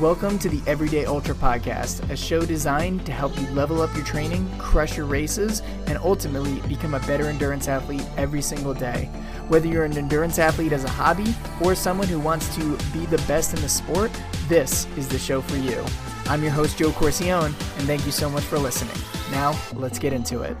Welcome to the Everyday Ultra Podcast, a show designed to help you level up your training, crush your races, and ultimately become a better endurance athlete every single day. Whether you're an endurance athlete as a hobby or someone who wants to be the best in the sport, this is the show for you. I'm your host, Joe Corcione, and thank you so much for listening. Now, let's get into it.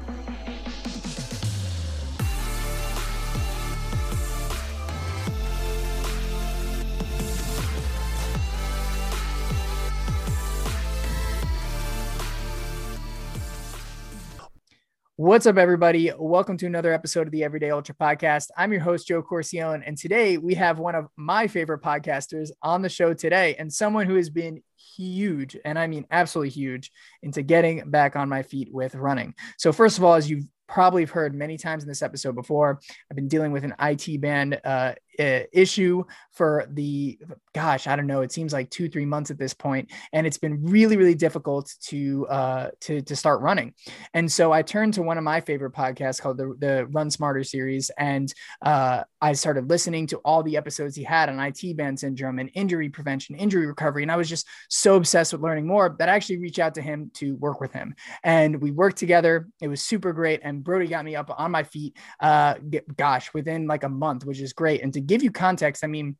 What's up, everybody? Welcome to another episode of the Everyday Ultra Podcast. I'm your host, Joe Corcione, and today we have one of my favorite podcasters on the show today, and someone who has been huge, and I mean absolutely huge, into getting back on my feet with running. So, first of all, as you've probably heard many times in this episode before, I've been dealing with an IT band uh, uh, issue for the gosh i don't know it seems like two three months at this point and it's been really really difficult to uh to to start running. And so i turned to one of my favorite podcasts called the, the run smarter series and uh i started listening to all the episodes he had on it band syndrome and injury prevention injury recovery and i was just so obsessed with learning more that i actually reached out to him to work with him. And we worked together. It was super great and Brodie got me up on my feet uh gosh within like a month which is great. And to give you context, I mean,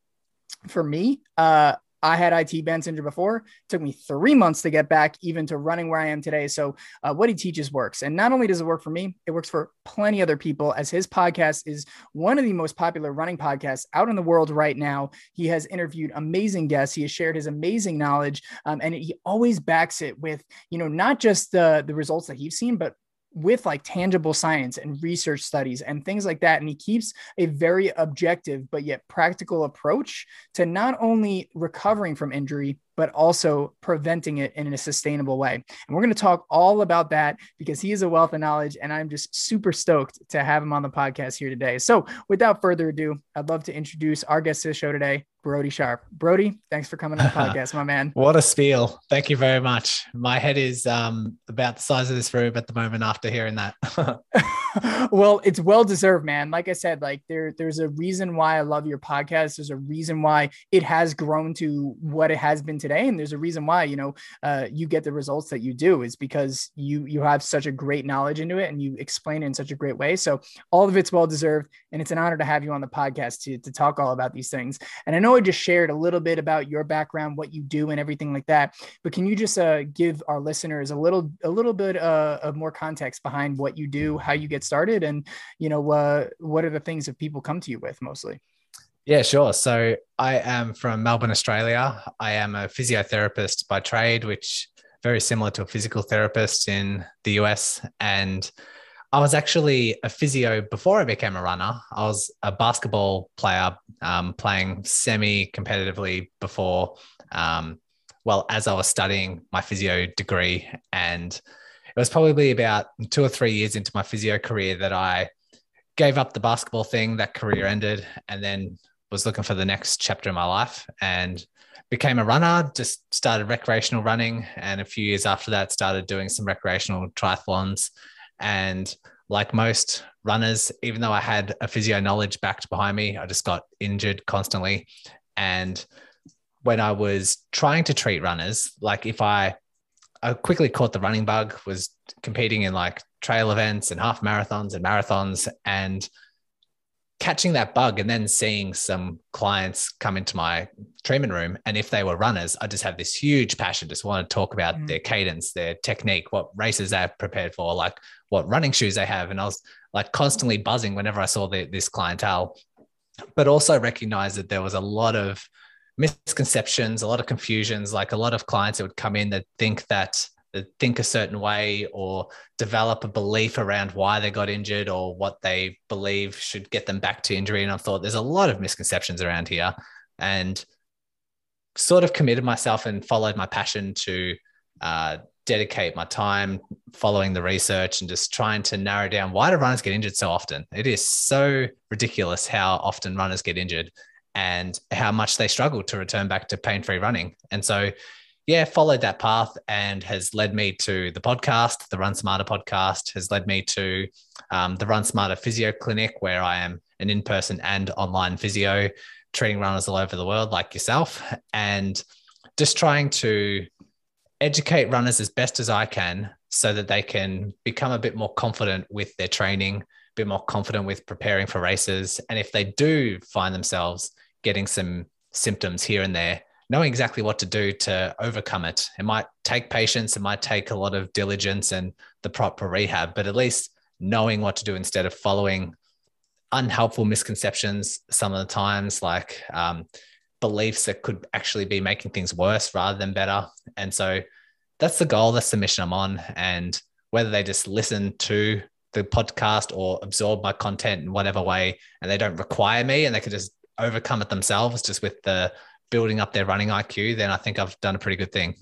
for me, uh, I had IT band syndrome before. It took me three months to get back even to running where I am today. So uh, what he teaches works. And not only does it work for me, it works for plenty other people as his podcast is one of the most popular running podcasts out in the world right now. He has interviewed amazing guests. He has shared his amazing knowledge um, and he always backs it with, you know, not just the, the results that he's seen, but with like tangible science and research studies and things like that. And he keeps a very objective but yet practical approach to not only recovering from injury, but also preventing it in a sustainable way. And we're going to talk all about that because he is a wealth of knowledge. And I'm just super stoked to have him on the podcast here today. So without further ado, I'd love to introduce our guest to the show today, Brodie Sharpe. Brodie, thanks for coming on the podcast, my man. What a spiel. Thank you very much. My head is um, about the size of this room at the moment after hearing that. well, it's well deserved, man. Like I said, like there, there's a reason why I love your podcast. There's a reason why it has grown to what it has been today. And there's a reason why, you know, uh, you get the results that you do is because you, you have such a great knowledge into it and you explain it in such a great way. So all of it's well deserved. And it's an honor to have you on the podcast to, to talk all about these things. And I know Just shared a little bit about your background, what you do and everything like that, but can you just uh, give our listeners a little, a little bit uh, of more context behind what you do, how you get started and, you know, uh, what are the things that people come to you with mostly? Yeah, sure. So I am from Melbourne, Australia. I am a physiotherapist by trade, which very similar to a physical therapist in the US. And I was actually a physio before I became a runner. I was a basketball player, um, playing semi competitively before, um, well, as I was studying my physio degree. And it was probably about two or three years into my physio career that I gave up the basketball thing. That career ended. And then was looking for the next chapter in my life and became a runner, just started recreational running. And a few years after that, started doing some recreational triathlons. And like most runners, even though I had a physio knowledge backed behind me, I just got injured constantly. And when I was trying to treat runners, like if I, I quickly caught the running bug, was competing in like trail events and half marathons and marathons. And catching that bug and then seeing some clients come into my treatment room and if they were runners i just have this huge passion just want to talk about mm. their cadence their technique what races they're prepared for like what running shoes they have and i was like constantly buzzing whenever i saw the, this clientele but also recognized that there was a lot of misconceptions a lot of confusions like a lot of clients that would come in that think that think a certain way or develop a belief around why they got injured or what they believe should get them back to injury. And I thought there's a lot of misconceptions around here and sort of committed myself and followed my passion to uh, dedicate my time following the research and just trying to narrow down why do runners get injured so often? It is so ridiculous how often runners get injured and how much they struggle to return back to pain free running. And so yeah, followed that path and has led me to the podcast, the Run Smarter podcast, has led me to um, the Run Smarter Physio Clinic, where I am an in person and online physio, treating runners all over the world like yourself. And just trying to educate runners as best as I can so that they can become a bit more confident with their training, a bit more confident with preparing for races. And if they do find themselves getting some symptoms here and there, knowing exactly what to do to overcome it. It might take patience, it might take a lot of diligence and the proper rehab, but at least knowing what to do instead of following unhelpful misconceptions some of the times, like um, beliefs that could actually be making things worse rather than better. And so that's the goal, that's the mission I'm on. And whether they just listen to the podcast or absorb my content in whatever way, and they don't require me and they can just overcome it themselves just with the building up their running IQ, then I think I've done a pretty good thing.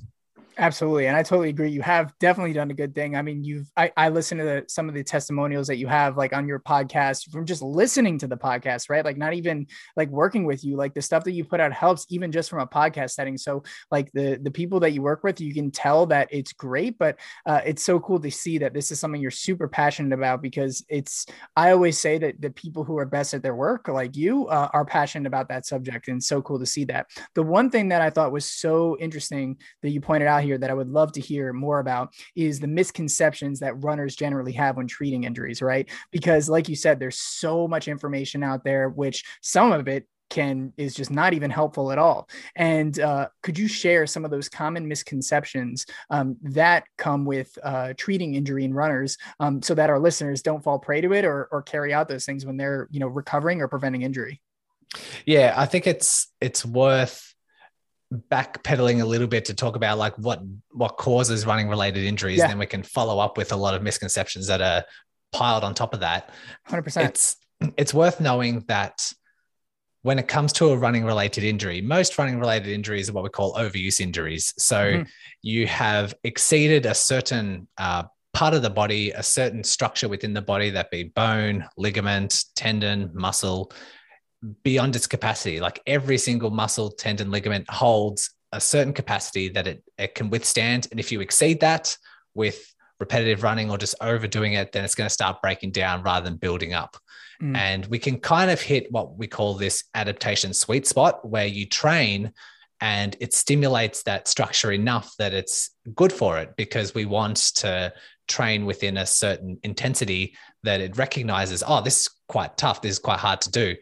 Absolutely. And I totally agree. You have definitely done a good thing. I mean, you've, I, I listen to the, some of the testimonials that you have like on your podcast from just listening to the podcast, right? Like not even like working with you, like the stuff that you put out helps even just from a podcast setting. So like the, the people that you work with, you can tell that it's great, but uh, it's so cool to see that this is something you're super passionate about because it's, I always say that the people who are best at their work, like you uh, are passionate about that subject. And so cool to see that. The one thing that I thought was so interesting that you pointed out here that I would love to hear more about is the misconceptions that runners generally have when treating injuries, right? Because, like you said, there's so much information out there, which some of it can is just not even helpful at all. And uh, could you share some of those common misconceptions um, that come with uh, treating injury in runners, um, so that our listeners don't fall prey to it or, or carry out those things when they're you know recovering or preventing injury? Yeah, I think it's it's worth backpedaling a little bit to talk about like what what causes running related injuries yeah. then we can follow up with a lot of misconceptions that are piled on top of that 100% it's it's worth knowing that when it comes to a running related injury most running related injuries are what we call overuse injuries so mm-hmm. you have exceeded a certain uh, part of the body a certain structure within the body that be bone ligament tendon muscle beyond its capacity. Like every single muscle, tendon, ligament holds a certain capacity that it, it can withstand. And if you exceed that with repetitive running or just overdoing it, then it's going to start breaking down rather than building up. Mm. And we can kind of hit what we call this adaptation sweet spot where you train and it stimulates that structure enough that it's good for it because we want to train within a certain intensity that it recognizes, oh, this is quite tough. This is quite hard to do.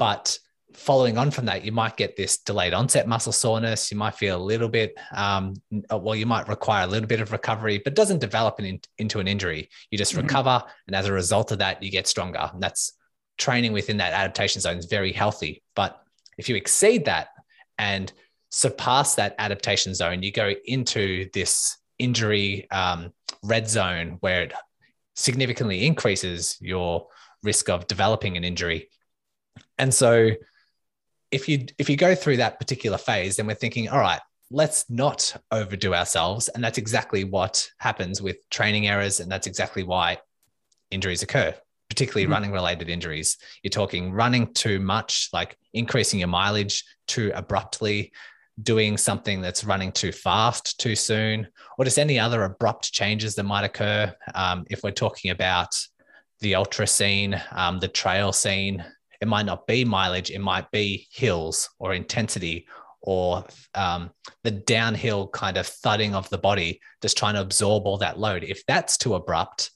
But following on from that, you might get this delayed onset muscle soreness. You might feel a little bit, um, well, you might require a little bit of recovery, but doesn't develop in, into an injury. You just mm-hmm. recover. And as a result of that, you get stronger. And that's training within that adaptation zone is very healthy. But if you exceed that and surpass that adaptation zone, you go into this injury um, red zone where it significantly increases your risk of developing an injury and so if you if you go through that particular phase, then we're thinking, all right, let's not overdo ourselves. And that's exactly what happens with training errors. And that's exactly why injuries occur, particularly mm-hmm. running related injuries. You're talking running too much, like increasing your mileage too abruptly, doing something that's running too fast too soon, or just any other abrupt changes that might occur. Um, if we're talking about the ultra scene, um, the trail scene, it might not be mileage, it might be hills or intensity or um, the downhill kind of thudding of the body, just trying to absorb all that load. If that's too abrupt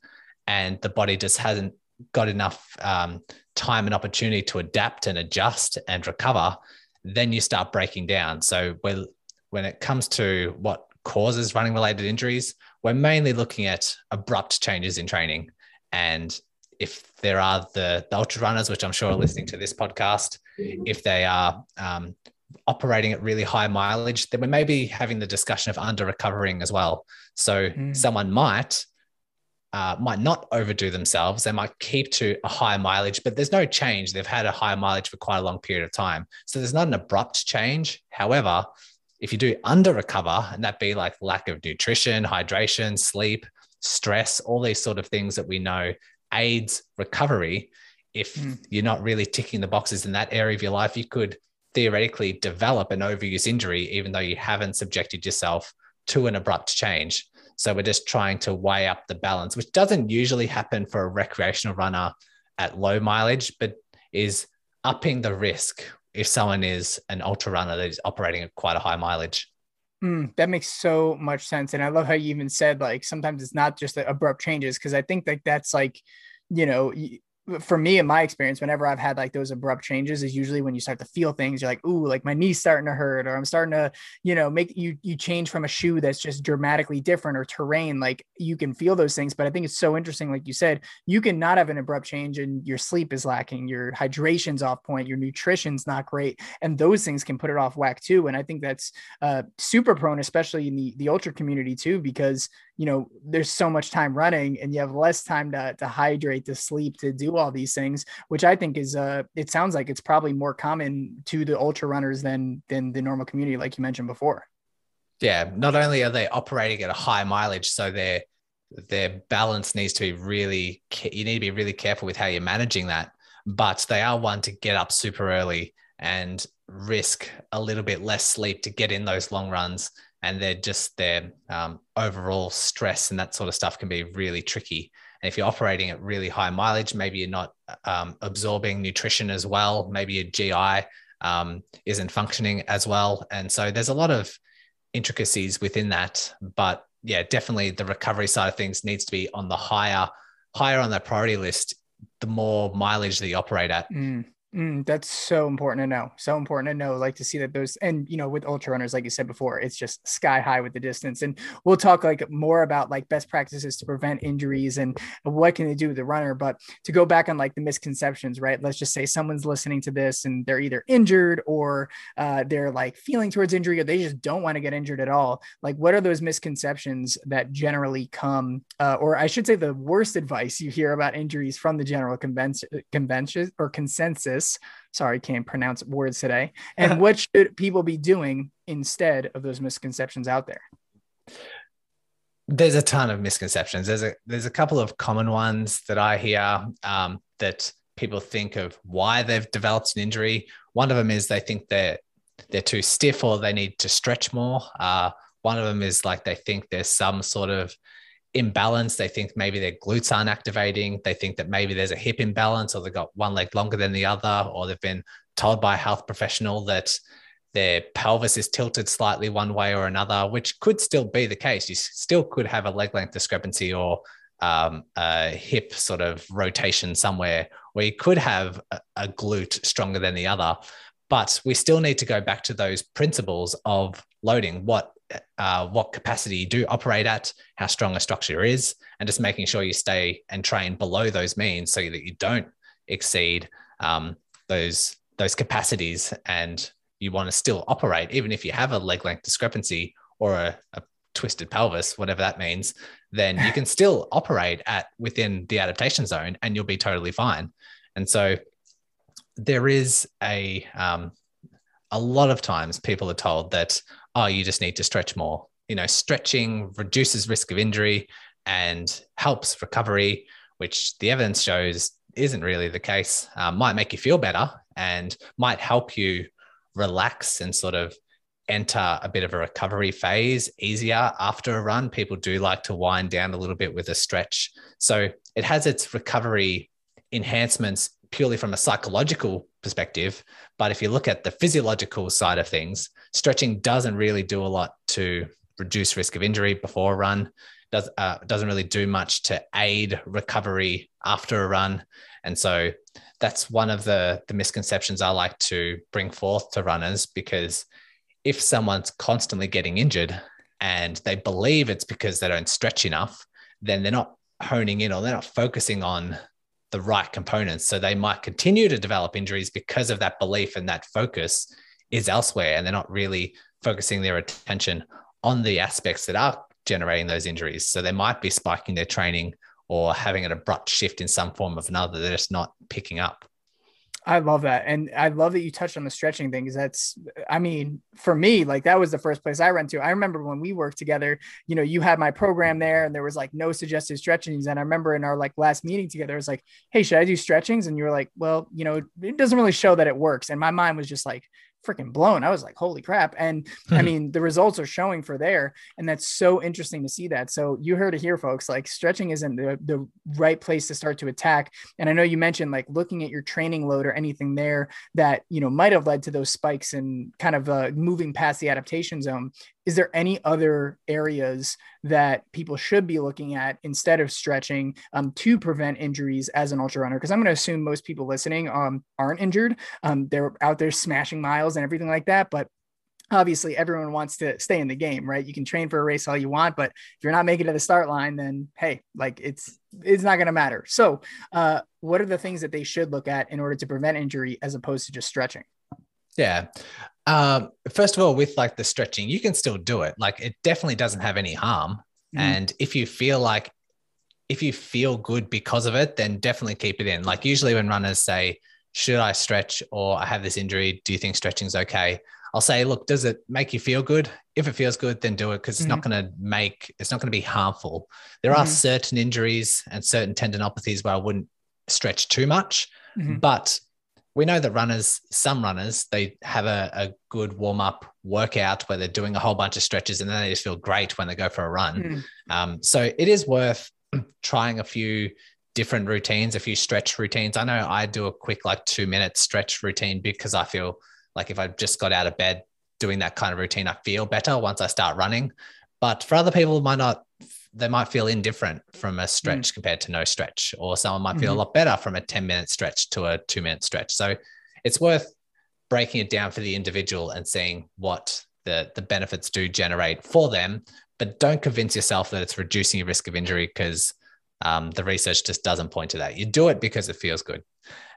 and the body just hasn't got enough um, time and opportunity to adapt and adjust and recover, then you start breaking down. So when it comes to what causes running related injuries, we're mainly looking at abrupt changes in training. And if there are the, the ultra runners, which I'm sure are listening to this podcast, if they are um, operating at really high mileage, then we may be having the discussion of under recovering as well. So mm. someone might uh, might not overdo themselves. They might keep to a high mileage, but there's no change. They've had a high mileage for quite a long period of time. So there's not an abrupt change. However, if you do under recover, and that be like lack of nutrition, hydration, sleep, stress, all these sort of things that we know aids recovery. If mm. you're not really ticking the boxes in that area of your life, you could theoretically develop an overuse injury, even though you haven't subjected yourself to an abrupt change. So we're just trying to weigh up the balance, which doesn't usually happen for a recreational runner at low mileage, but is upping the risk if someone is an ultra runner that is operating at quite a high mileage. Mm, that makes so much sense. And I love how you even said like sometimes it's not just abrupt changes because I think like that's like, you know, for me in my experience whenever i've had like those abrupt changes is usually when you start to feel things. You're like ooh like my knee's starting to hurt or i'm starting to you know make you you change from a shoe that's just dramatically different or terrain like you can feel those things but i think it's so interesting like you said you can not have an abrupt change and your sleep is lacking your hydration's off point your nutrition's not great and those things can put it off whack too and i think that's uh, super prone especially in the the ultra community too because you know there's so much time running and you have less time to, to hydrate to sleep to do all these things which i think is uh it sounds like it's probably more common to the ultra runners than than the normal community like you mentioned before. Yeah not only are they operating at a high mileage so their their balance needs to be really you need to be really careful with how you're managing that but they are one to get up super early and risk a little bit less sleep to get in those long runs and they're just their um, overall stress and that sort of stuff can be really tricky. And if you're operating at really high mileage, maybe you're not um, absorbing nutrition as well. Maybe your GI um, isn't functioning as well. And so there's a lot of intricacies within that. But yeah, definitely the recovery side of things needs to be on the higher, higher on that priority list, the more mileage that you operate at. Mm. Mm, that's so important to know. So important to know, like to see that those, and you know, with ultra runners, like you said before, it's just sky high with the distance. And we'll talk like more about like best practices to prevent injuries and what can they do with the runner. But to go back on like the misconceptions, right? Let's just say someone's listening to this and they're either injured or uh, they're like feeling towards injury or they just don't want to get injured at all. Like, what are those misconceptions that generally come, uh, or I should say, the worst advice you hear about injuries from the general convention, convention or consensus? This. Sorry, can't pronounce words today. And what should people be doing instead of those misconceptions out there? There's a ton of misconceptions. There's a there's a couple of common ones that I hear um, that people think of why they've developed an injury. One of them is they think they're they're too stiff or they need to stretch more. Uh, one of them is like they think there's some sort of imbalance. They think maybe their glutes aren't activating. They think that maybe there's a hip imbalance or they've got one leg longer than the other, or they've been told by a health professional that their pelvis is tilted slightly one way or another, which could still be the case. You still could have a leg length discrepancy or um, a hip sort of rotation somewhere where you could have a, a glute stronger than the other. But we still need to go back to those principles of loading. What uh, what capacity you do operate at, how strong a structure is, and just making sure you stay and train below those means so that you don't exceed um, those those capacities and you want to still operate even if you have a leg length discrepancy or a, a twisted pelvis whatever that means then you can still operate at within the adaptation zone and you'll be totally fine. And so there is a um, a lot of times people are told that oh, you just need to stretch more. You know, stretching reduces risk of injury and helps recovery, which the evidence shows isn't really the case. Um, might make you feel better and might help you relax and sort of enter a bit of a recovery phase easier after a run. People do like to wind down a little bit with a stretch. So it has its recovery enhancements purely from a psychological perspective. But if you look at the physiological side of things, stretching doesn't really do a lot to reduce risk of injury before a run. Does uh, doesn't really do much to aid recovery after a run, and so that's one of the the misconceptions I like to bring forth to runners because if someone's constantly getting injured and they believe it's because they don't stretch enough, then they're not honing in or they're not focusing on the right components. So they might continue to develop injuries because of that belief and that focus is elsewhere. And they're not really focusing their attention on the aspects that are generating those injuries. So they might be spiking their training or having an abrupt shift in some form of another. They're just not picking up. I love that. And I love that you touched on the stretching thing because that's, I mean, for me, like that was the first place I went to. I remember when we worked together, you know, you had my program there and there was like no suggested stretchings. And I remember in our like last meeting together, it was like, Hey, should I do stretchings? And you were like, well, you know, it doesn't really show that it works. And my mind was just like, freaking blown. I was like, holy crap. And I hmm. mean, the results are showing for there. And that's so interesting to see that. So you heard it here, folks. Like stretching isn't the, the right place to start to attack. And I know you mentioned like looking at your training load or anything there that, you know, might have led to those spikes and kind of uh, moving past the adaptation zone is there any other areas that people should be looking at instead of stretching um, to prevent injuries as an ultra runner? Because I'm going to assume most people listening um, aren't injured. Um, they're out there smashing miles and everything like that. But obviously, everyone wants to stay in the game, right? You can train for a race all you want, but if you're not making it to the start line, then hey, like it's it's not going to matter. So, uh, what are the things that they should look at in order to prevent injury as opposed to just stretching? Yeah. Um, first of all, with like the stretching, you can still do it. Like it definitely doesn't have any harm. Mm. And if you feel like, if you feel good because of it, then definitely keep it in. Like usually when runners say, should I stretch or I have this injury? Do you think stretching's okay? I'll say, look, does it make you feel good? If it feels good, then do it because it's mm-hmm. not going to make, it's not going to be harmful. There mm-hmm. are certain injuries and certain tendinopathies where I wouldn't stretch too much, mm-hmm. but we know that runners, some runners, they have a, a good warm up workout where they're doing a whole bunch of stretches and then they just feel great when they go for a run. Mm. Um, so it is worth trying a few different routines, a few stretch routines. I know I do a quick, like two minute stretch routine because I feel like if I just got out of bed doing that kind of routine, I feel better once I start running. But for other people, might not they might feel indifferent from a stretch mm. compared to no stretch, or someone might feel mm-hmm. a lot better from a 10 minute stretch to a two minute stretch. So it's worth breaking it down for the individual and seeing what the, the benefits do generate for them. But don't convince yourself that it's reducing your risk of injury because um, the research just doesn't point to that. You do it because it feels good.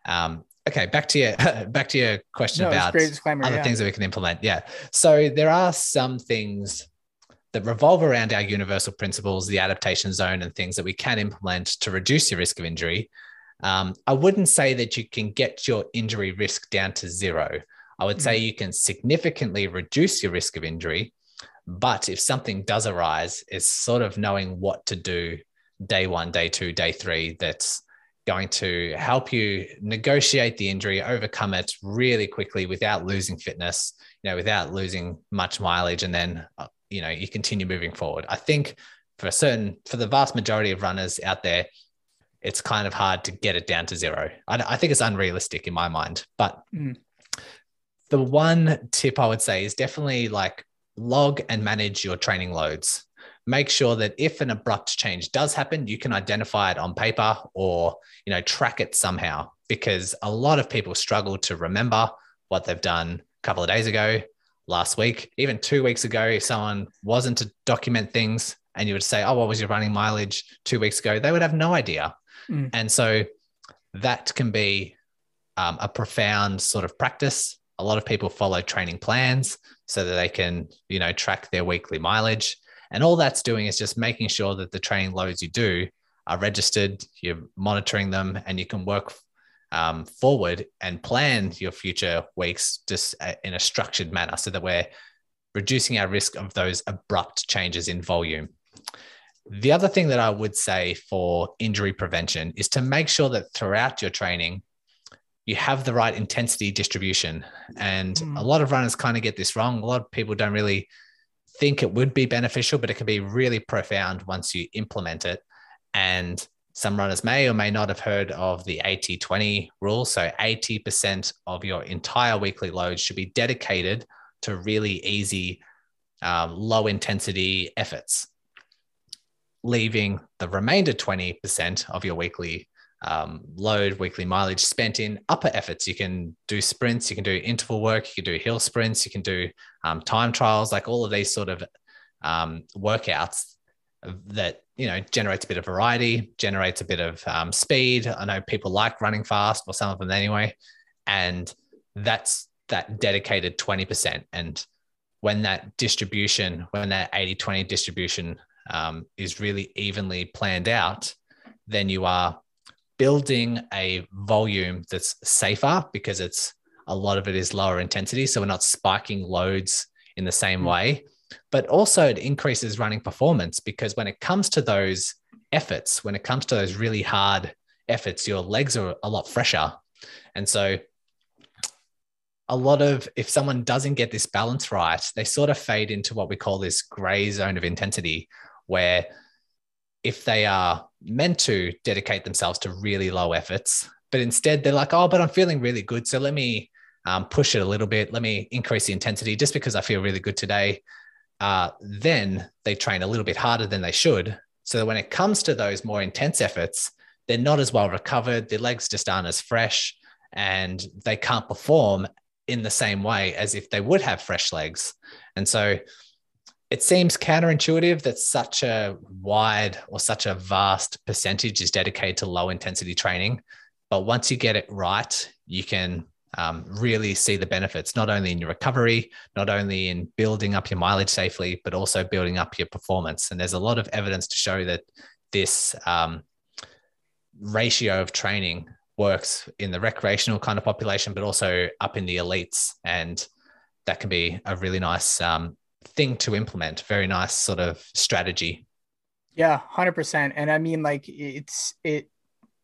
Um, okay, back to your back to your question no, about other yeah. things that we can implement. Yeah, so there are some things that revolve around our universal principles, the adaptation zone, and things that we can implement to reduce your risk of injury. Um, I wouldn't say that you can get your injury risk down to zero. I would say mm. you can significantly reduce your risk of injury. But if something does arise, it's sort of knowing what to do day one, day two, day three that's going to help you negotiate the injury, overcome it really quickly without losing fitness, you know, without losing much mileage, and then uh, you know you continue moving forward. I think for a certain for the vast majority of runners out there it's kind of hard to get it down to zero. I, I think it's unrealistic in my mind but mm. the one tip i would say is definitely like log and manage your training loads. Make sure that if an abrupt change does happen you can identify it on paper or you know track it somehow because a lot of people struggle to remember what they've done a couple of days ago last week, even two weeks ago, if someone wasn't to document things and you would say, Oh, what was your running mileage two weeks ago? They would have no idea. Mm. And so that can be um, a profound sort of practice. A lot of people follow training plans so that they can, you know, track their weekly mileage. And all that's doing is just making sure that the training loads you do are registered, you're monitoring them, and you can work um, forward and plan your future weeks just in a structured manner so that we're reducing our risk of those abrupt changes in volume. The other thing that I would say for injury prevention is to make sure that throughout your training, you have the right intensity distribution. And mm. a lot of runners kind of get this wrong. A lot of people don't really think it would be beneficial, but it can be really profound once you implement it. And some runners may or may not have heard of the 80 20 rule. So 80% of your entire weekly load should be dedicated to really easy, um, low intensity efforts, leaving the remainder 20% of your weekly um, load, weekly mileage spent in upper efforts. You can do sprints, you can do interval work, you can do hill sprints, you can do um, time trials, like all of these sort of um, workouts that you know generates a bit of variety generates a bit of um, speed. I know people like running fast or some of them anyway and that's that dedicated 20% and when that distribution when that 80 20 distribution um, is really evenly planned out then you are building a volume that's safer because it's a lot of it is lower intensity so we're not spiking loads in the same mm-hmm. way but also it increases running performance because when it comes to those efforts, when it comes to those really hard efforts, your legs are a lot fresher. And so a lot of if someone doesn't get this balance right, they sort of fade into what we call this gray zone of intensity, where if they are meant to dedicate themselves to really low efforts, but instead they're like, oh, but I'm feeling really good. So let me um, push it a little bit. Let me increase the intensity just because I feel really good today uh, then they train a little bit harder than they should. So that when it comes to those more intense efforts, they're not as well recovered. Their legs just aren't as fresh and they can't perform in the same way as if they would have fresh legs. And so it seems counterintuitive that such a wide or such a vast percentage is dedicated to low intensity training. But once you get it right, you can um, really see the benefits, not only in your recovery, not only in building up your mileage safely, but also building up your performance. And there's a lot of evidence to show that this um, ratio of training works in the recreational kind of population, but also up in the elites. And that can be a really nice um, thing to implement. Very nice sort of strategy. Yeah, hundred percent. And I mean, like it's it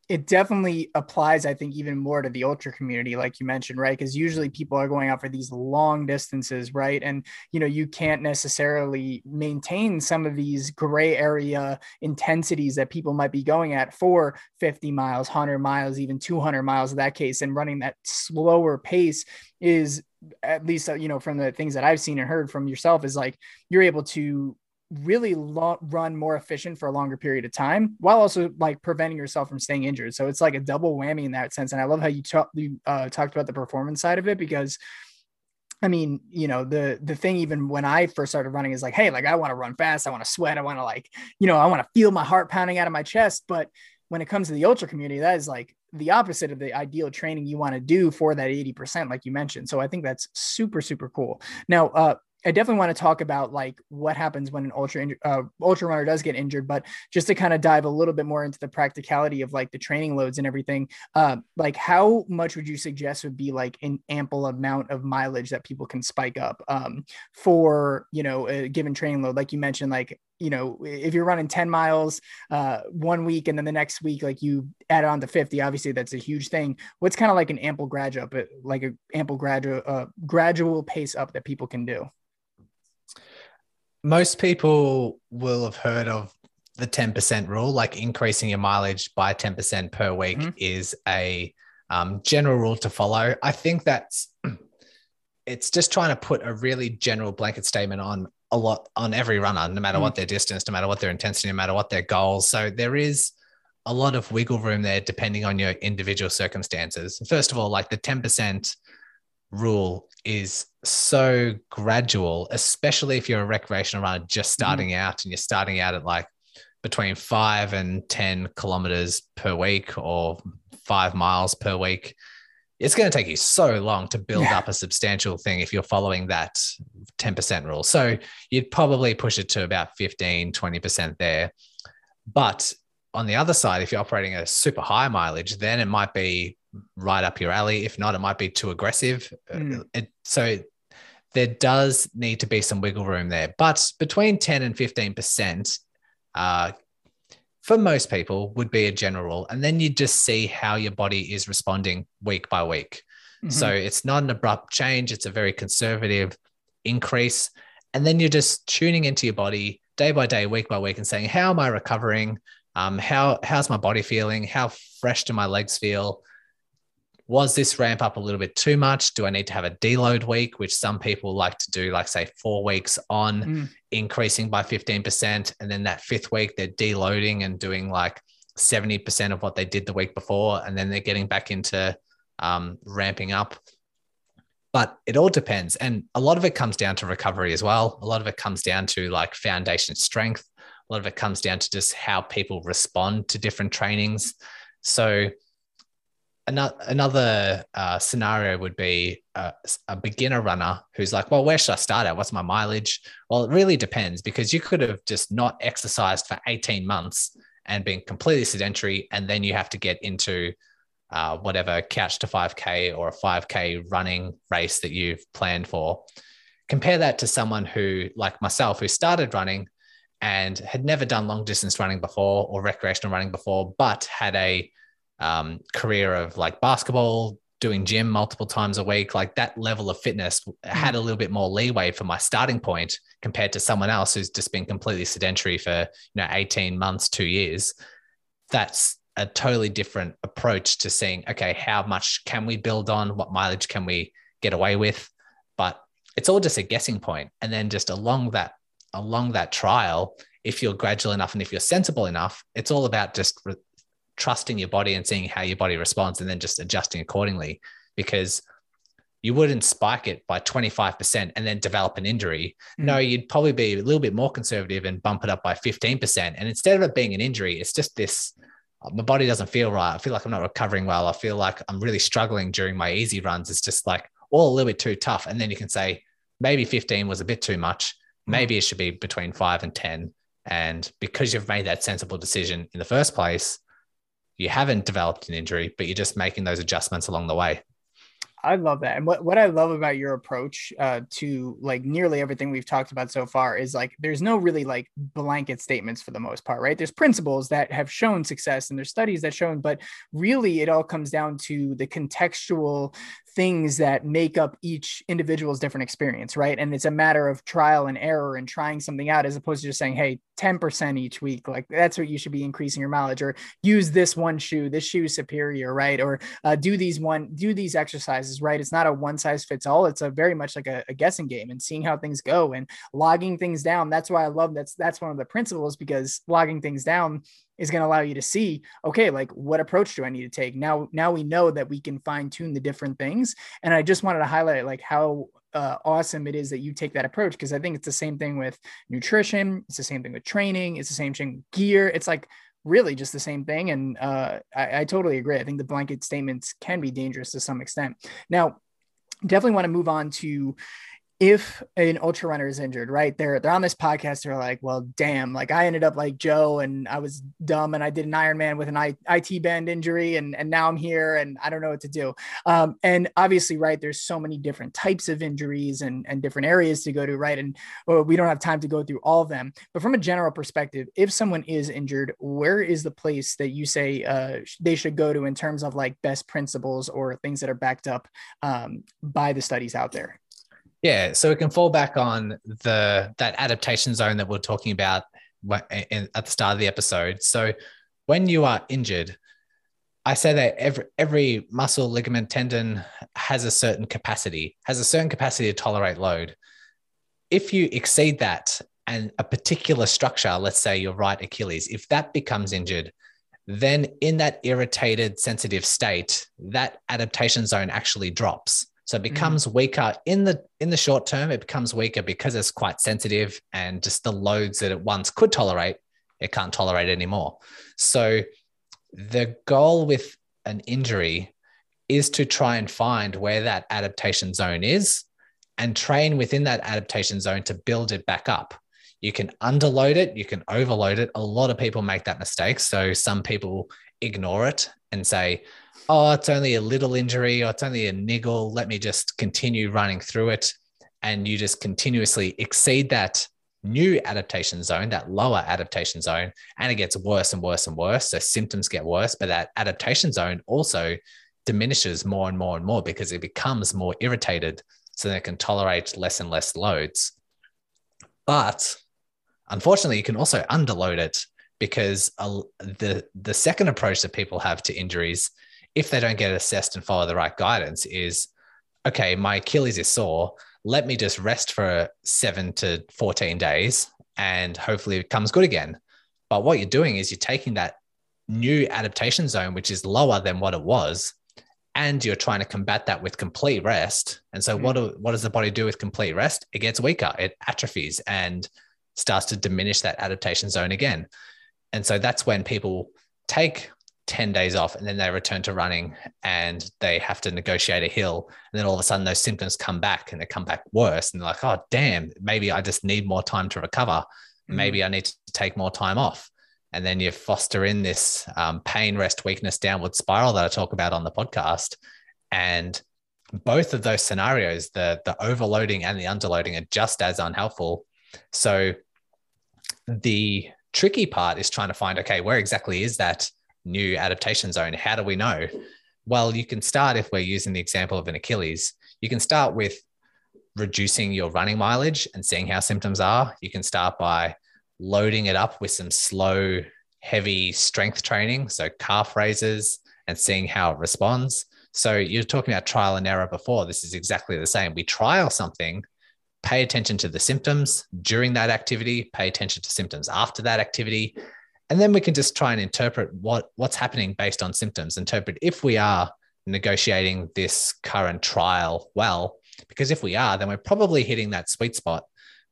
it definitely applies, I think, even more to the ultra community, like you mentioned, right? Because usually people are going out for these long distances, right? And you know, you can't necessarily maintain some of these gray area intensities that people might be going at for 50 miles, 100 miles, even 200 miles in that case, and running that slower pace is at least uh, you know from the things that I've seen and heard from yourself is like you're able to really lo- run more efficient for a longer period of time while also like preventing yourself from staying injured. So it's like a double whammy in that sense. And I love how you, you uh, talked about the performance side of it because I mean, you know, the the thing even when I first started running is like, hey, like I want to run fast, I want to sweat, I want to like, you know, I want to feel my heart pounding out of my chest. But when it comes to the ultra community, that is like the opposite of the ideal training you want to do for that 80%, like you mentioned. So I think that's super, super cool. Now, uh, I definitely want to talk about like what happens when an ultra uh, ultra runner does get injured, but just to kind of dive a little bit more into the practicality of like the training loads and everything, uh, like how much would you suggest would be like an ample amount of mileage that people can spike up um, for you know a given training load? Like you mentioned, like you know if you're running 10 miles uh, one week and then the next week like you add on to 50 obviously that's a huge thing what's kind of like an ample gradual up like a ample gradual uh, gradual pace up that people can do most people will have heard of the 10% rule, like increasing your mileage by 10% per week mm-hmm. is a um, general rule to follow. I think that's it's just trying to put a really general blanket statement on a lot on every runner, no matter mm-hmm. what their distance, no matter what their intensity, no matter what their goals. So there is a lot of wiggle room there depending on your individual circumstances. First of all, like the 10% rule is so gradual, especially if you're a recreational runner just mm-hmm. starting mm. out and you're starting out at like between five and 10 kilometers per week or five miles per week. It's going to take you so long to build yeah. up a substantial thing if you're following that 10% rule. So you'd probably push it to about 15, 20% there. But on the other side, if you're operating a super high mileage, then it might be right up your alley. If not, it might be too aggressive. Mm. It, so there does need to be some wiggle room there. But between 10 and 15%, uh, for most people, would be a general. And then you just see how your body is responding week by week. Mm-hmm. So it's not an abrupt change, it's a very conservative increase. And then you're just tuning into your body day by day, week by week, and saying, How am I recovering? Um, how how's my body feeling? How fresh do my legs feel? Was this ramp up a little bit too much? Do I need to have a deload week, which some people like to do, like say four weeks on, mm. increasing by 15%. And then that fifth week, they're deloading and doing like 70% of what they did the week before. And then they're getting back into um, ramping up. But it all depends. And a lot of it comes down to recovery as well. A lot of it comes down to like foundation strength. A lot of it comes down to just how people respond to different trainings. So, another another uh, scenario would be a, a, beginner runner who's like, well, where should I start at? What's my mileage? Well, it really depends because you could have just not exercised for 18 months and been completely sedentary, and then you have to get into uh, whatever couch to 5K or a 5K running race that you've planned for. Compare that to someone who, like myself, who started running and had never done long distance running before or recreational running before, but had a um, career of like basketball, doing gym multiple times a week, like that level of fitness had a little bit more leeway for my starting point compared to someone else who's just been completely sedentary for you know 18 months, two years. That's a totally different approach to seeing, okay, how much can we build on? What mileage can we get away with? But it's all just a guessing point. And then just along that along that trial, if you're gradual enough and if you're sensible enough, it's all about just re- trusting your body and seeing how your body responds and then just adjusting accordingly. Because you wouldn't spike it by 25% and then develop an injury. Mm. No, you'd probably be a little bit more conservative and bump it up by 15%. And instead of it being an injury, it's just this my body doesn't feel right. I feel like I'm not recovering well. I feel like I'm really struggling during my easy runs. It's just like all a little bit too tough. And then you can say, maybe 15 was a bit too much. Hmm. Maybe it should be between five and 10. And because you've made that sensible decision in the first place, you haven't developed an injury, but you're just making those adjustments along the way. I love that. And what, what I love about your approach uh, to like nearly everything we've talked about so far is like there's no really like blanket statements for the most part, right? There's principles that have shown success and there's studies that shown, but really it all comes down to the contextual things that make up each individual's different experience, right? And it's a matter of trial and error and trying something out as opposed to just saying, hey, 10% each week. Like that's what you should be increasing your mileage or use this one shoe. This shoe is superior, right? Or uh, do these one, do these exercises, right? It's not a one size fits all. It's a very much like a, a guessing game and seeing how things go and logging things down. That's why I love that's that's one of the principles because logging things down is going to allow you to see okay like what approach do i need to take now now we know that we can fine tune the different things and i just wanted to highlight like how uh, awesome it is that you take that approach because i think it's the same thing with nutrition it's the same thing with training it's the same thing with gear it's like really just the same thing and uh, I, I totally agree i think the blanket statements can be dangerous to some extent. Now definitely want to move on to if an ultra runner is injured, right? They're they're on this podcast. They're like, well, damn, like I ended up like Joe, and I was dumb, and I did an Ironman with an I, IT band injury, and and now I'm here, and I don't know what to do. Um, and obviously, right, there's so many different types of injuries and and different areas to go to, right? And well, we don't have time to go through all of them. But from a general perspective, if someone is injured, where is the place that you say uh, they should go to in terms of like best principles or things that are backed up um, by the studies out there? Yeah, so it can fall back on the that adaptation zone that we're talking about at the start of the episode. So when you are injured, I say that every every muscle, ligament, tendon has a certain capacity, has a certain capacity to tolerate load. If you exceed that and a particular structure, let's say your right Achilles, if that becomes injured, then in that irritated, sensitive state, that adaptation zone actually drops. So it mm. becomes mm. weaker in the in the short term. It becomes weaker because it's quite sensitive and just the loads that it once could tolerate, it can't tolerate anymore. So the goal with an injury is to try and find where that adaptation zone is and train within that adaptation zone to build it back up. You can underload it, you can overload it. A lot of people make that mistake. So some people ignore it and say, oh, it's only a little injury or it's only a niggle. Let me just continue running through it. And you just continuously exceed that new adaptation zone, that lower adaptation zone, and it gets worse and worse and worse. So symptoms get worse, but that adaptation zone also diminishes more and more and more because it becomes more irritated. So that it can tolerate less and less loads. But unfortunately, you can also underload it because the the second approach that people have to injuries if they don't get assessed and follow the right guidance is okay my achilles is sore. Let me just rest for 7 to 14 days and hopefully it comes good again. But what you're doing is you're taking that new adaptation zone which is lower than what it was and you're trying to combat that with complete rest. And so mm-hmm. what do, what does the body do with complete rest? It gets weaker. It atrophies and starts to diminish that adaptation zone again and so that's when people take 10 days off and then they return to running and they have to negotiate a hill. And then all of a sudden those symptoms come back and they come back worse. And they're like, oh, damn, maybe I just need more time to recover. Mm. Maybe I need to take more time off. And then you foster in this um, pain, rest, weakness, downward spiral that I talk about on the podcast. And both of those scenarios, the, the overloading and the underloading, are just as unhelpful. So the tricky part is trying to find okay, where exactly is that new adaptation zone? How do we know? Well, you can start if we're using the example of an Achilles, you can start with reducing your running mileage and seeing how symptoms are. You can start by loading it up with some slow, heavy strength training, so calf raises, and seeing how it responds. So you're talking about trial and error before. This is exactly the same. We trial something pay attention to the symptoms during that activity, pay attention to symptoms after that activity. And then we can just try and interpret what, what's happening based on symptoms, interpret if we are negotiating this current trial well. Because if we are, then we're probably hitting that sweet spot.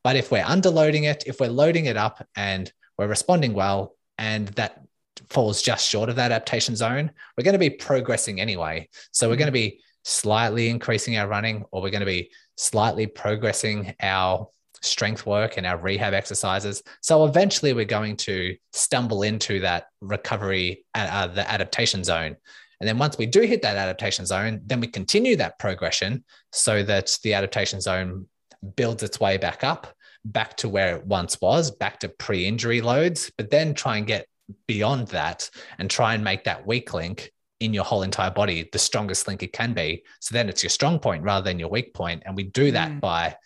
But if we're underloading it, if we're loading it up and we're responding well, and that falls just short of that adaptation zone, we're going to be progressing anyway. So we're going to be slightly increasing our running, or we're going to be slightly progressing our strength work and our rehab exercises. So eventually we're going to stumble into that recovery, uh, uh, the adaptation zone. And then once we do hit that adaptation zone, then we continue that progression so that the adaptation zone builds its way back up, back to where it once was, back to pre injury loads, but then try and get beyond that and try and make that weak link in your whole entire body the strongest link it can be. So then it's your strong point rather than your weak point. And we do that mm. by,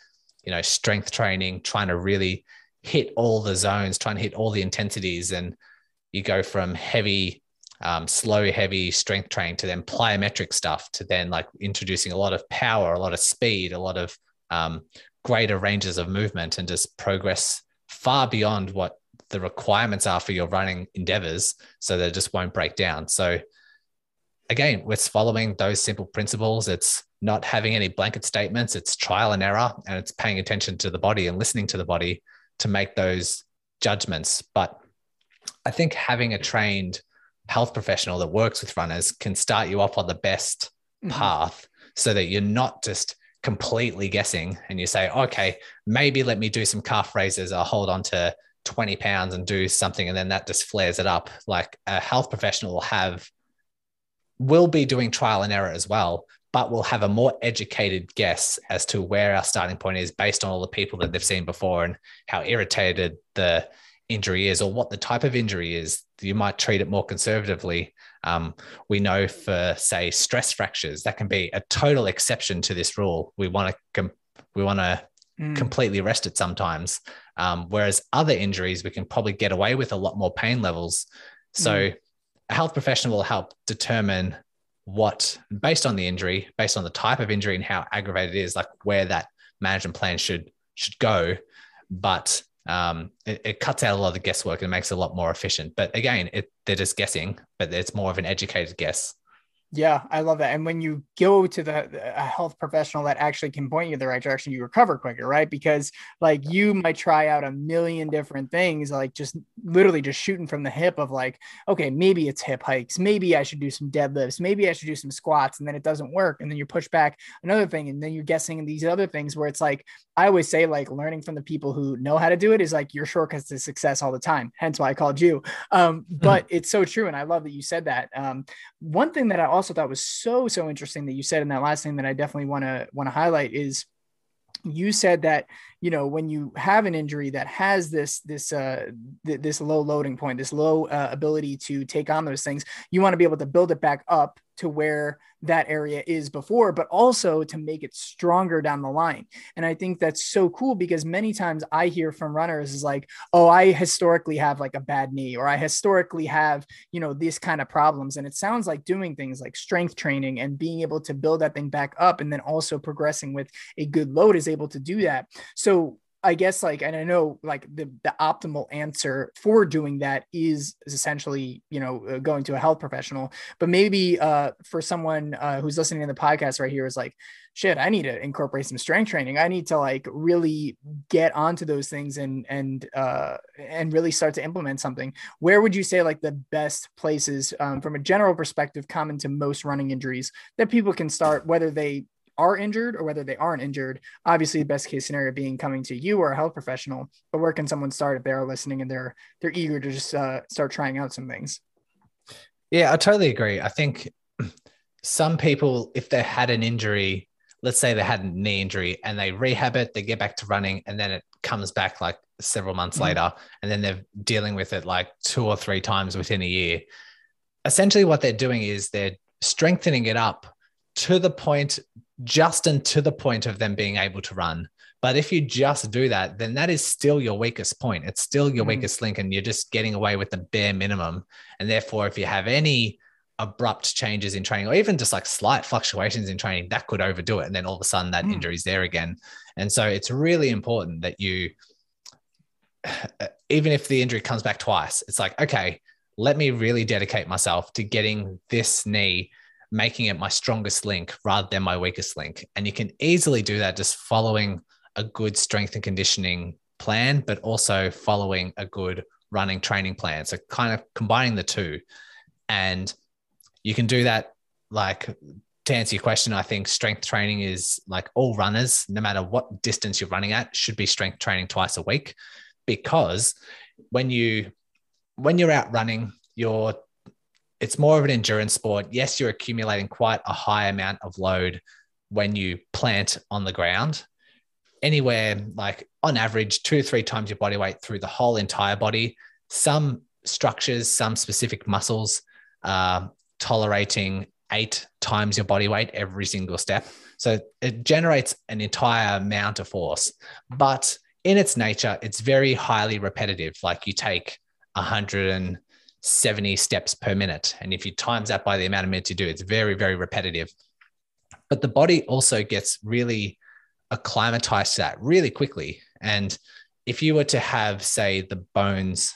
you know, strength training, trying to really hit all the zones, trying to hit all the intensities. And you go from heavy, um, slow, heavy strength training to then plyometric stuff to then like introducing a lot of power, a lot of speed, a lot of um, greater ranges of movement and just progress far beyond what the requirements are for your running endeavors so that it just won't break down. So again, it's following those simple principles. It's not having any blanket statements. It's trial and error, and it's paying attention to the body and listening to the body to make those judgments. But I think having a trained health professional that works with runners can start you off on the best mm-hmm. path so that you're not just completely guessing and you say, okay, maybe let me do some calf raises. I'll hold on to 20 pounds and do something. And then that just flares it up. Like a health professional will have will be doing trial and error as well, but we'll have a more educated guess as to where our starting point is based on all the people that they've seen before and how irritated the injury is or what the type of injury is. You might treat it more conservatively. Um, we know for, say, stress fractures, that can be a total exception to this rule. We want to com- we want to mm. completely rest it sometimes. Um, whereas other injuries, we can probably get away with a lot more pain levels. So mm a health professional will help determine what, based on the injury, based on the type of injury and how aggravated it is, like where that management plan should should go. But um, it, it, cuts out a lot of the guesswork and makes it a lot more efficient. But again, it, they're just guessing, but it's more of an educated guess. Yeah, I love that. And when you go to the a health professional that actually can point you in the right direction, you recover quicker, right? Because like you might try out a million different things, like just literally just shooting from the hip of like, okay, maybe it's hip hikes, maybe I should do some deadlifts, maybe I should do some squats, and then it doesn't work, and then you push back another thing, and then you're guessing these other things where it's like I always say like learning from the people who know how to do it is like your shortcuts to success all the time. Hence why I called you. Um, mm-hmm. but mm-hmm. it's so true, and I love that you said that. Um, one thing that I also thought was so so interesting that you said in that last thing that I definitely want to want to highlight is you said that you know when you have an injury that has this this uh th- this low loading point this low uh, ability to take on those things you want to be able to build it back up to where that area is before, but also to make it stronger down the line. And I think that's so cool because many times I hear from runners is like, oh, I historically have like a bad knee, or I historically have, you know, these kind of problems. And it sounds like doing things like strength training and being able to build that thing back up and then also progressing with a good load is able to do that. So I guess like, and I know like the, the optimal answer for doing that is, essentially, you know, uh, going to a health professional, but maybe uh, for someone uh, who's listening to the podcast right here is like, shit, I need to incorporate some strength training. I need to like really get onto those things and, and, uh, and really start to implement something. Where would you say like the best places um, from a general perspective, common to most running injuries that people can start, whether they are injured or whether they aren't injured. Obviously, the best case scenario being coming to you or a health professional. But where can someone start if they are listening and they're they're eager to just uh, start trying out some things? Yeah, I totally agree. I think some people, if they had an injury, let's say they had a knee injury and they rehab it, they get back to running, and then it comes back like several months mm-hmm. later, and then they're dealing with it like two or three times within a year. Essentially, what they're doing is they're strengthening it up to the point just and to the point of them being able to run. But if you just do that, then that is still your weakest point. It's still your mm. weakest link, and you're just getting away with the bare minimum. And therefore, if you have any abrupt changes in training or even just like slight fluctuations in training that could overdo it and then all of a sudden that mm. injury is there again and so it's really important that you even if the injury comes back twice it's like okay let me really dedicate myself to getting this knee making it my strongest link rather than my weakest link. And you can easily do that just following a good strength and conditioning plan but also following a good running training plan. So kind of combining the two. And you can do that like to answer your question, I think strength training is like all runners, no matter what distance you're running at, should be strength training twice a week. Because when you when you're out running, you're it's more of an endurance sport. Yes, you're accumulating quite a high amount of load when you plant on the ground. Anywhere like on average, two to three times your body weight through the whole entire body. Some structures, some specific muscles uh, tolerating eight times your body weight every single step. So it generates an entire amount of force. But in its nature, it's very highly repetitive. Like you take 170 steps per minute. And if you times that by the amount of minutes you do, it's very, very repetitive. But the body also gets really acclimatized to that really quickly. And if you were to have, say, the bones,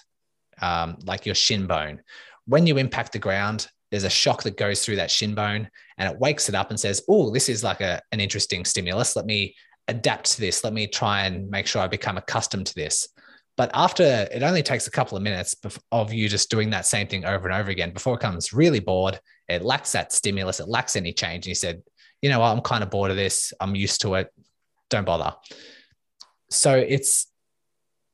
um, like your shin bone, when you impact the ground, there's a shock that goes through that shin bone and it wakes it up and says, Oh, this is like a, an interesting stimulus. Let me adapt to this. Let me try and make sure I become accustomed to this. But after it only takes a couple of minutes of you just doing that same thing over and over again before it comes really bored. It lacks that stimulus, it lacks any change. And you said, you know I'm kind of bored of this. I'm used to it. Don't bother. So it's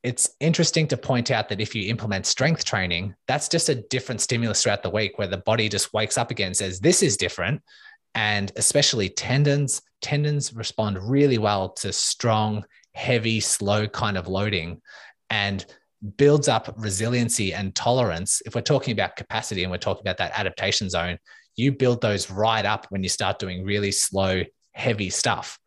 it's interesting to point out that if you implement strength training, that's just a different stimulus throughout the week where the body just wakes up again says, This is different. And especially tendons, tendons respond really well to strong, heavy, slow kind of loading and builds up resiliency and tolerance. If we're talking about capacity and we're talking about that adaptation zone, you build those right up when you start doing really slow, heavy stuff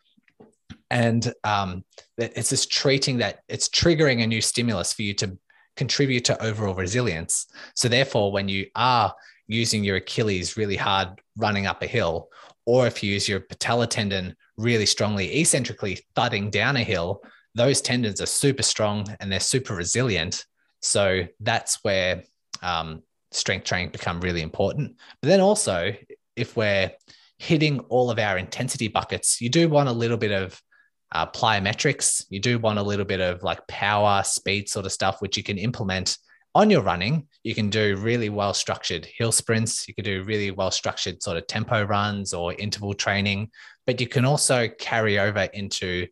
and um, it's just treating that it's triggering a new stimulus for you to contribute to overall resilience so therefore when you are using your achilles really hard running up a hill or if you use your patella tendon really strongly eccentrically thudding down a hill those tendons are super strong and they're super resilient so that's where um, strength training become really important but then also if we're hitting all of our intensity buckets you do want a little bit of uh, plyometrics. You do want a little bit of like power, speed sort of stuff, which you can implement on your running. You can do really well structured hill sprints. You can do really well structured sort of tempo runs or interval training, but you can also carry over into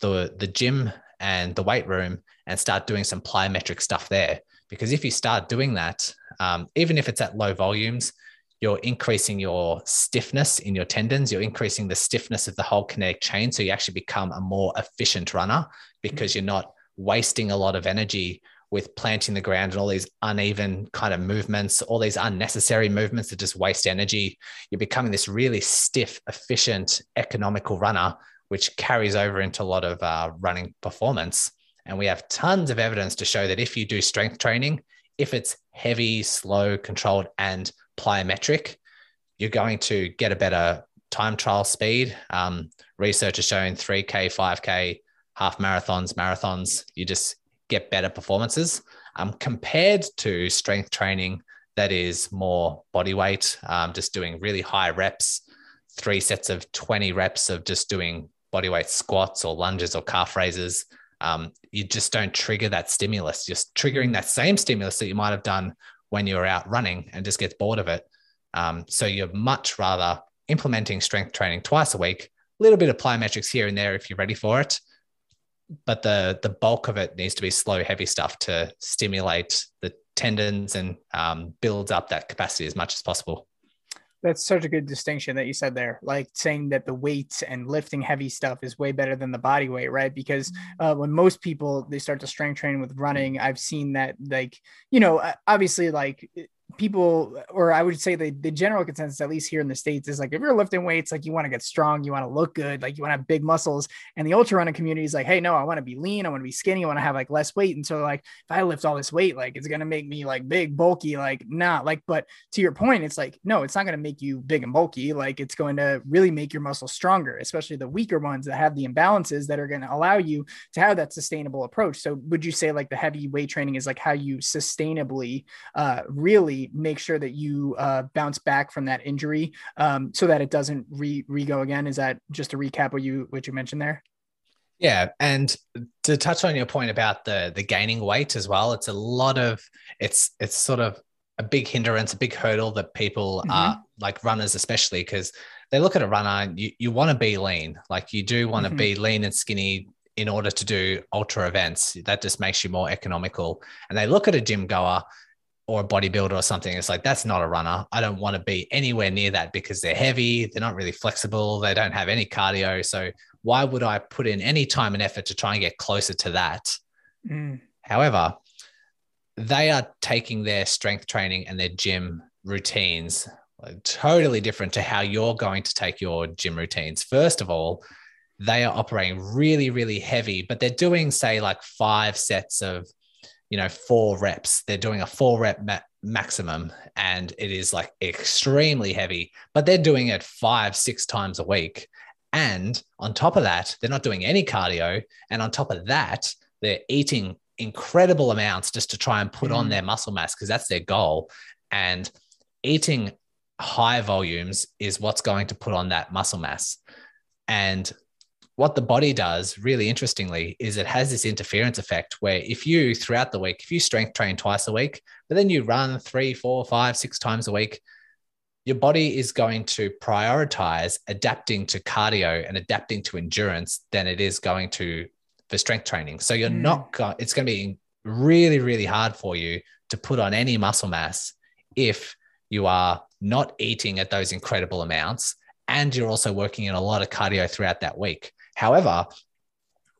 the, the gym and the weight room and start doing some plyometric stuff there. Because if you start doing that, um, even if it's at low volumes, you're increasing your stiffness in your tendons, you're increasing the stiffness of the whole kinetic chain. So you actually become a more efficient runner because you're not wasting a lot of energy with planting the ground and all these uneven kind of movements, all these unnecessary movements that just waste energy. You're becoming this really stiff, efficient, economical runner, which carries over into a lot of uh, running performance. And we have tons of evidence to show that if you do strength training, if it's heavy, slow, controlled, and plyometric, you're going to get a better time trial speed. Um, research has shown 3K, 5K, half marathons, marathons, you just get better performances um, compared to strength training that is more body weight, um, just doing really high reps, three sets of 20 reps of just doing body weight squats or lunges or calf raises. Um, you just don't trigger that stimulus, just triggering that same stimulus that you might have done when you were out running and just gets bored of it. Um, so you're much rather implementing strength training twice a week, a little bit of plyometrics here and there if you're ready for it. But the the bulk of it needs to be slow, heavy stuff to stimulate the tendons and um, builds up that capacity as much as possible that's such a good distinction that you said there like saying that the weights and lifting heavy stuff is way better than the body weight right because mm-hmm. uh, when most people they start to strength train with running i've seen that like you know obviously like people, or I would say the, the general consensus, at least here in the States, is like if you're lifting weights, like you want to get strong, you want to look good, like you want to have big muscles. And the ultra running community is like, hey, no, I want to be lean, I want to be skinny, I want to have like less weight. And so, like, if I lift all this weight, like it's gonna make me like big, bulky, like not like, but to your point, it's like, no, it's not gonna make you big and bulky. Like it's going to really make your muscles stronger, especially the weaker ones that have the imbalances that are going to allow you to have that sustainable approach. So would you say like the heavy weight training is like how you sustainably uh, really make sure that you uh, bounce back from that injury um, so that it doesn't re re go again? Is that just to recap what you what you mentioned there? Yeah, and to touch on your point about the the gaining weight as well, it's a lot of it's it's sort of a big hindrance, a big hurdle that people mm-hmm. are like runners, especially because they look at a runner, you, you want to be lean, like you do want to mm-hmm. be lean and skinny in order to do ultra events. That just makes you more economical. And they look at a gym goer or a bodybuilder or something. It's like, that's not a runner. I don't want to be anywhere near that because they're heavy. They're not really flexible. They don't have any cardio. So why would I put in any time and effort to try and get closer to that? Mm. However, they are taking their strength training and their gym routines totally different to how you're going to take your gym routines. First of all, they are operating really, really heavy, but they're doing, say, like five sets of, you know, four reps. They're doing a four rep ma- maximum and it is like extremely heavy, but they're doing it five, six times a week. And on top of that, they're not doing any cardio. And on top of that, they're eating incredible amounts just to try and put mm. on their muscle mass because that's their goal. And eating high volumes is what's going to put on that muscle mass. And what the body does, really interestingly, is it has this interference effect where if you throughout the week, if you strength train twice a week, but then you run three, four, five, six times a week, your body is going to prioritize adapting to cardio and adapting to endurance than it is going to for strength training. So you're mm. not, go- it's going to be really, really hard for you to put on any muscle mass if you are not eating at those incredible amounts and you're also working in a lot of cardio throughout that week. However,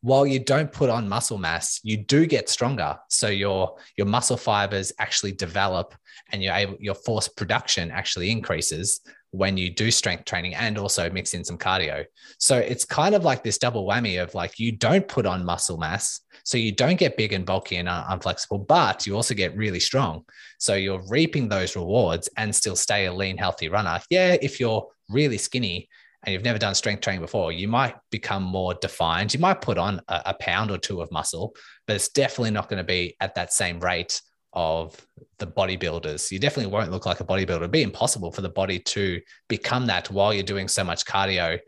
while you don't put on muscle mass, you do get stronger. So your your muscle fibers actually develop and you're able your force production actually increases when you do strength training and also mix in some cardio. So it's kind of like this double whammy of like you don't put on muscle mass, so you don't get big and bulky and unflexible, but you also get really strong. So you're reaping those rewards and still stay a lean, healthy runner. Yeah, if you're really skinny and you've never done strength training before, you might become more defined. You might put on a, a pound or two of muscle, but it's definitely not going to be at that same rate of the bodybuilders. You definitely won't look like a bodybuilder. It'd be impossible for the body to become that while you're doing so much cardio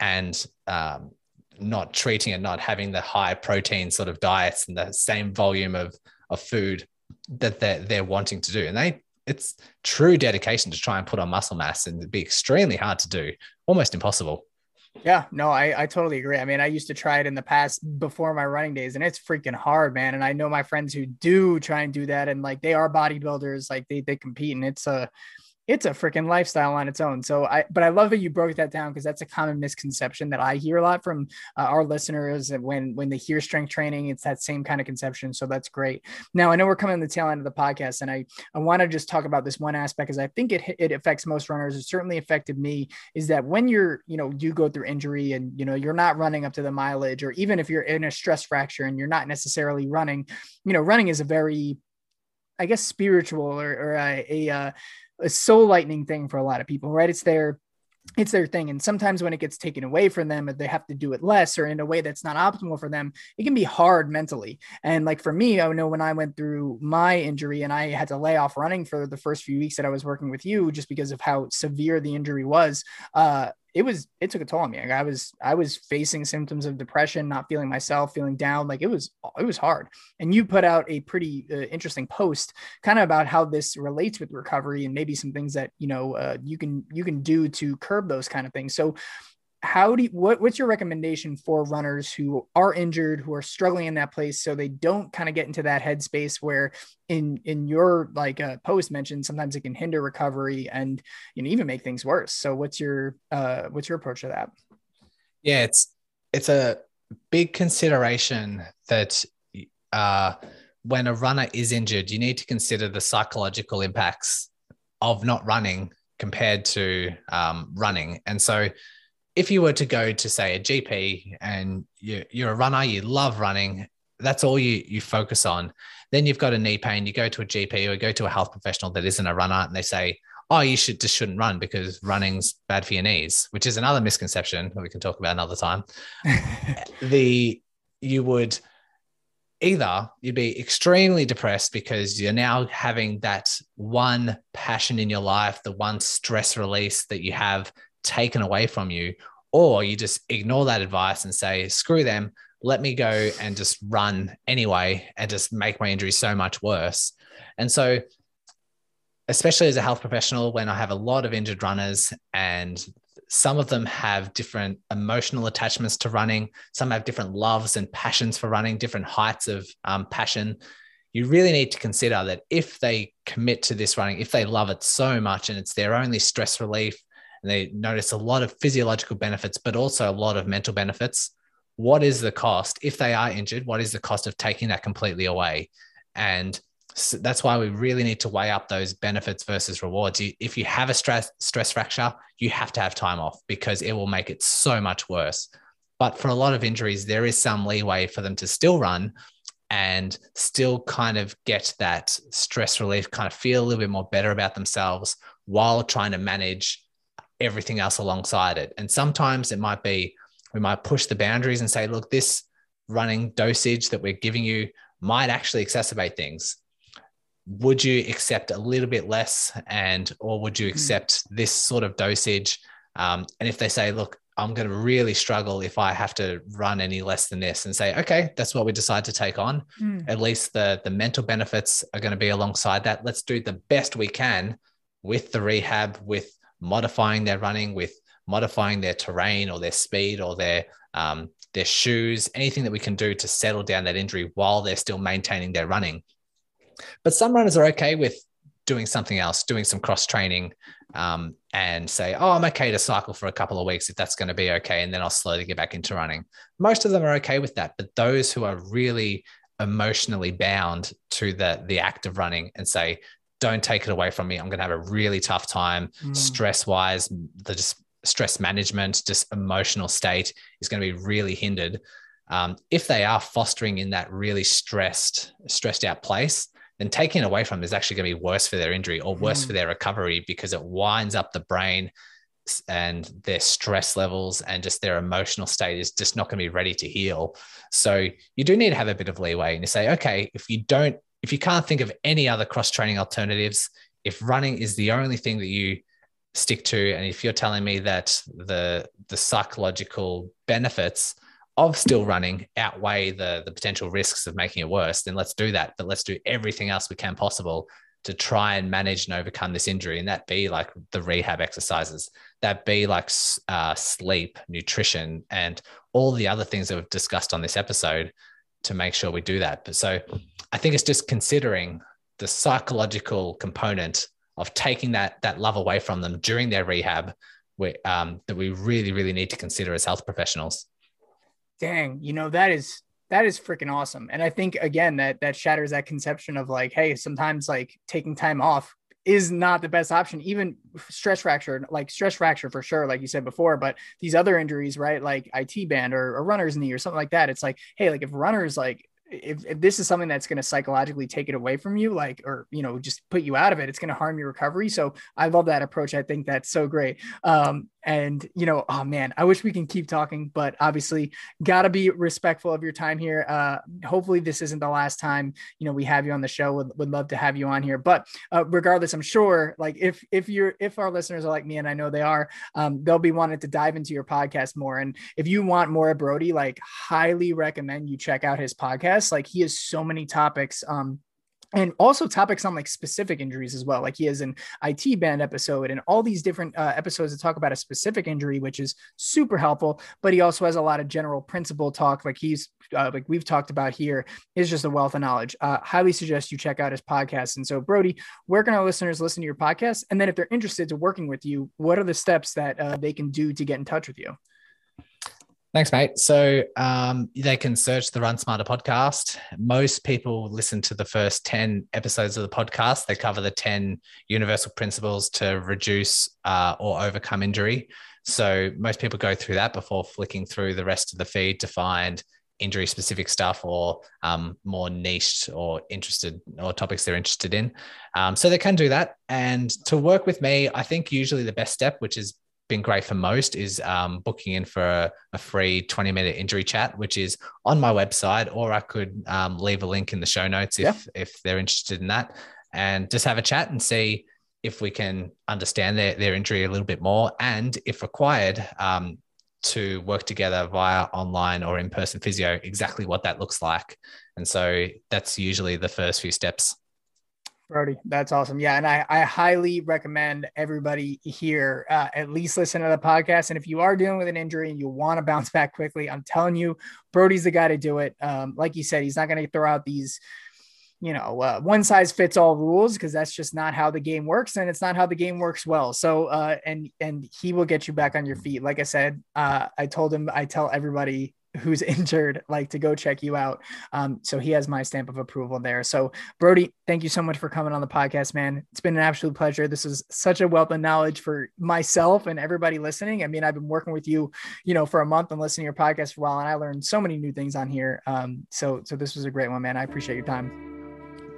and um, not treating it, not having the high protein sort of diets and the same volume of, of food that they're, they're wanting to do. And they, it's true dedication to try and put on muscle mass and it'd be extremely hard to do, almost impossible. Yeah, no, I, I totally agree. I mean, I used to try it in the past before my running days, and it's freaking hard, man. And I know my friends who do try and do that, and like they are bodybuilders, like they they compete, and it's a it's a freaking lifestyle on its own. So I, but I love that you broke that down because that's a common misconception that I hear a lot from uh, our listeners. When when they hear strength training, it's that same kind of conception. So that's great. Now I know we're coming to the tail end of the podcast, and I I want to just talk about this one aspect because I think it it affects most runners. It certainly affected me. Is that when you're you know you go through injury and you know you're not running up to the mileage, or even if you're in a stress fracture and you're not necessarily running, you know running is a very I guess spiritual or, or a, a, uh, a soul lightening thing for a lot of people, right? It's their it's their thing. And sometimes when it gets taken away from them, they have to do it less or in a way that's not optimal for them, it can be hard mentally. And like for me, I know when I went through my injury and I had to lay off running for the first few weeks that I was working with you, just because of how severe the injury was, uh, it was it took a toll on me. Like I was I was facing symptoms of depression, not feeling myself, feeling down. Like it was it was hard. And you put out a pretty uh, interesting post, kind of about how this relates with recovery and maybe some things that you know uh, you can you can do to curb those kind of things. So how do you, what, what's your recommendation for runners who are injured who are struggling in that place so they don't kind of get into that headspace where in in your like uh, post mentioned sometimes it can hinder recovery and you know even make things worse so what's your uh what's your approach to that yeah it's it's a big consideration that uh when a runner is injured you need to consider the psychological impacts of not running compared to um, running. And so, if you were to go to say a GP and you, you're a runner, you love running, that's all you you focus on. Then you've got a knee pain, you go to a GP or go to a health professional that isn't a runner, and they say, "Oh, you should just shouldn't run because running's bad for your knees," which is another misconception that we can talk about another time. the you would either you'd be extremely depressed because you're now having that one passion in your life, the one stress release that you have taken away from you, or you just ignore that advice and say, screw them, let me go and just run anyway and just make my injury so much worse. And so, especially as a health professional, when I have a lot of injured runners and some of them have different emotional attachments to running. Some have different loves and passions for running, different heights of um, passion. You really need to consider that if they commit to this running, if they love it so much and it's their only stress relief, and they notice a lot of physiological benefits, but also a lot of mental benefits, what is the cost? If they are injured, what is the cost of taking that completely away? And so that's why we really need to weigh up those benefits versus rewards. You, if you have a stress stress fracture, you have to have time off because it will make it so much worse. But for a lot of injuries, there is some leeway for them to still run and still kind of get that stress relief, kind of feel a little bit more better about themselves while trying to manage everything else alongside it. And sometimes it might be we might push the boundaries and say, look, this running dosage that we're giving you might actually exacerbate things would you accept a little bit less and or would you hmm. accept this sort of dosage um, and if they say look i'm going to really struggle if i have to run any less than this and say okay that's what we decide to take on mm. at least the the mental benefits are going to be alongside that let's do the best we can with the rehab with modifying their running with modifying their terrain or their speed or their um, their shoes anything that we can do to settle down that injury while they're still maintaining their running but some runners are okay with doing something else, doing some cross training, um, and say, "Oh, I'm okay to cycle for a couple of weeks if that's going to be okay, and then I'll slowly get back into running." Most of them are okay with that, but those who are really emotionally bound to the the act of running and say, "Don't take it away from me. I'm going to have a really tough time, mm. stress wise. The just stress management, just emotional state is going to be really hindered." Um, if they are fostering in that really stressed, stressed out place, then taking it away from them is actually going to be worse for their injury or worse mm. for their recovery because it winds up the brain and their stress levels and just their emotional state is just not going to be ready to heal. So you do need to have a bit of leeway and you say, okay, if you don't, if you can't think of any other cross training alternatives, if running is the only thing that you stick to, and if you're telling me that the the psychological benefits of still running outweigh the the potential risks of making it worse, then let's do that. But let's do everything else we can possible to try and manage and overcome this injury. And that be like the rehab exercises, that be like uh, sleep, nutrition, and all the other things that we've discussed on this episode to make sure we do that. But so I think it's just considering the psychological component of taking that that love away from them during their rehab, we, um, that we really really need to consider as health professionals dang, you know, that is that is freaking awesome. And I think again that that shatters that conception of like, hey, sometimes like taking time off is not the best option. Even stress fracture, like stress fracture for sure, like you said before, but these other injuries, right? Like IT band or a runner's knee or something like that. It's like, hey, like if runners like if, if this is something that's going to psychologically take it away from you, like, or, you know, just put you out of it, it's going to harm your recovery. So I love that approach. I think that's so great. Um, and you know oh man i wish we can keep talking but obviously got to be respectful of your time here uh hopefully this isn't the last time you know we have you on the show would, would love to have you on here but uh, regardless i'm sure like if if you're if our listeners are like me and i know they are um, they'll be wanting to dive into your podcast more and if you want more of brodie like highly recommend you check out his podcast like he has so many topics um and also topics on like specific injuries as well. Like he has an IT band episode and all these different uh, episodes that talk about a specific injury, which is super helpful. But he also has a lot of general principle talk, like he's uh, like we've talked about here, is just a wealth of knowledge. Uh, highly suggest you check out his podcast. And so, Brodie, where can our listeners listen to your podcast? And then, if they're interested to working with you, what are the steps that uh, they can do to get in touch with you? Thanks, mate. So um, they can search the Run Smarter podcast. Most people listen to the first 10 episodes of the podcast. They cover the 10 universal principles to reduce uh, or overcome injury. So most people go through that before flicking through the rest of the feed to find injury specific stuff or um, more niche or interested or topics they're interested in. Um, so they can do that. And to work with me, I think usually the best step, which is been great for most is um, booking in for a, a, free 20 minute injury chat, which is on my website, or I could um, leave a link in the show notes if, yeah. if they're interested in that and just have a chat and see if we can understand their, their injury a little bit more. And if required, um, to work together via online or in person physio, exactly what that looks like. And so that's usually the first few steps. Brodie, that's awesome. Yeah, and I, I highly recommend everybody here uh, at least listen to the podcast. And if you are dealing with an injury and you want to bounce back quickly, I'm telling you, Brodie's the guy to do it. Um, like you said, he's not going to throw out these, you know, uh, one size fits all rules because that's just not how the game works, and it's not how the game works well. So, uh, and and he will get you back on your feet. Like I said, uh, I told him, I tell everybody who's injured like to go check you out. Um, so he has my stamp of approval there. So brodie thank you so much for coming on the podcast man. It's been an absolute pleasure. This is such a wealth of knowledge for myself and everybody listening. I mean i've been working with you you know for a month and listening to your podcast for a while and i learned so many new things on here. Um, so so this was a great one man. I appreciate your time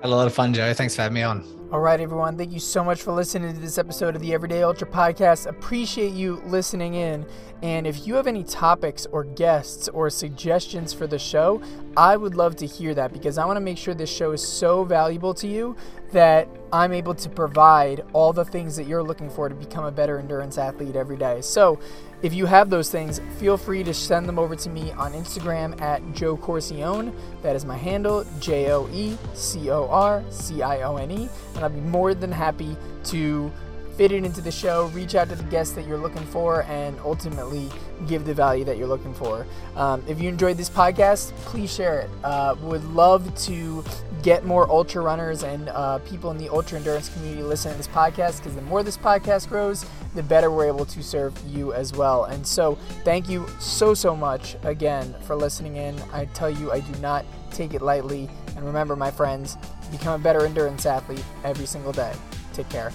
had a lot of fun, Joe. Thanks for having me on. All right, everyone. Thank you so much for listening to this episode of the Everyday Ultra podcast. Appreciate you listening in. And if you have any topics or guests or suggestions for the show, I would love to hear that because I want to make sure this show is so valuable to you that I'm able to provide all the things that you're looking for to become a better endurance athlete every day. So, if you have those things, feel free to send them over to me on Instagram at Joe Corcione. That is my handle, J O E C O R C I O N E. And I'll be more than happy to fit it into the show, reach out to the guests that you're looking for, and ultimately give the value that you're looking for. Um, if you enjoyed this podcast, please share it. Uh, would love to get more ultra runners and uh, people in the ultra endurance community listening to this podcast because the more this podcast grows, the better we're able to serve you as well. And so, thank you so, so much again for listening in. I tell you, I do not take it lightly. And remember, my friends, become a better endurance athlete every single day. Take care.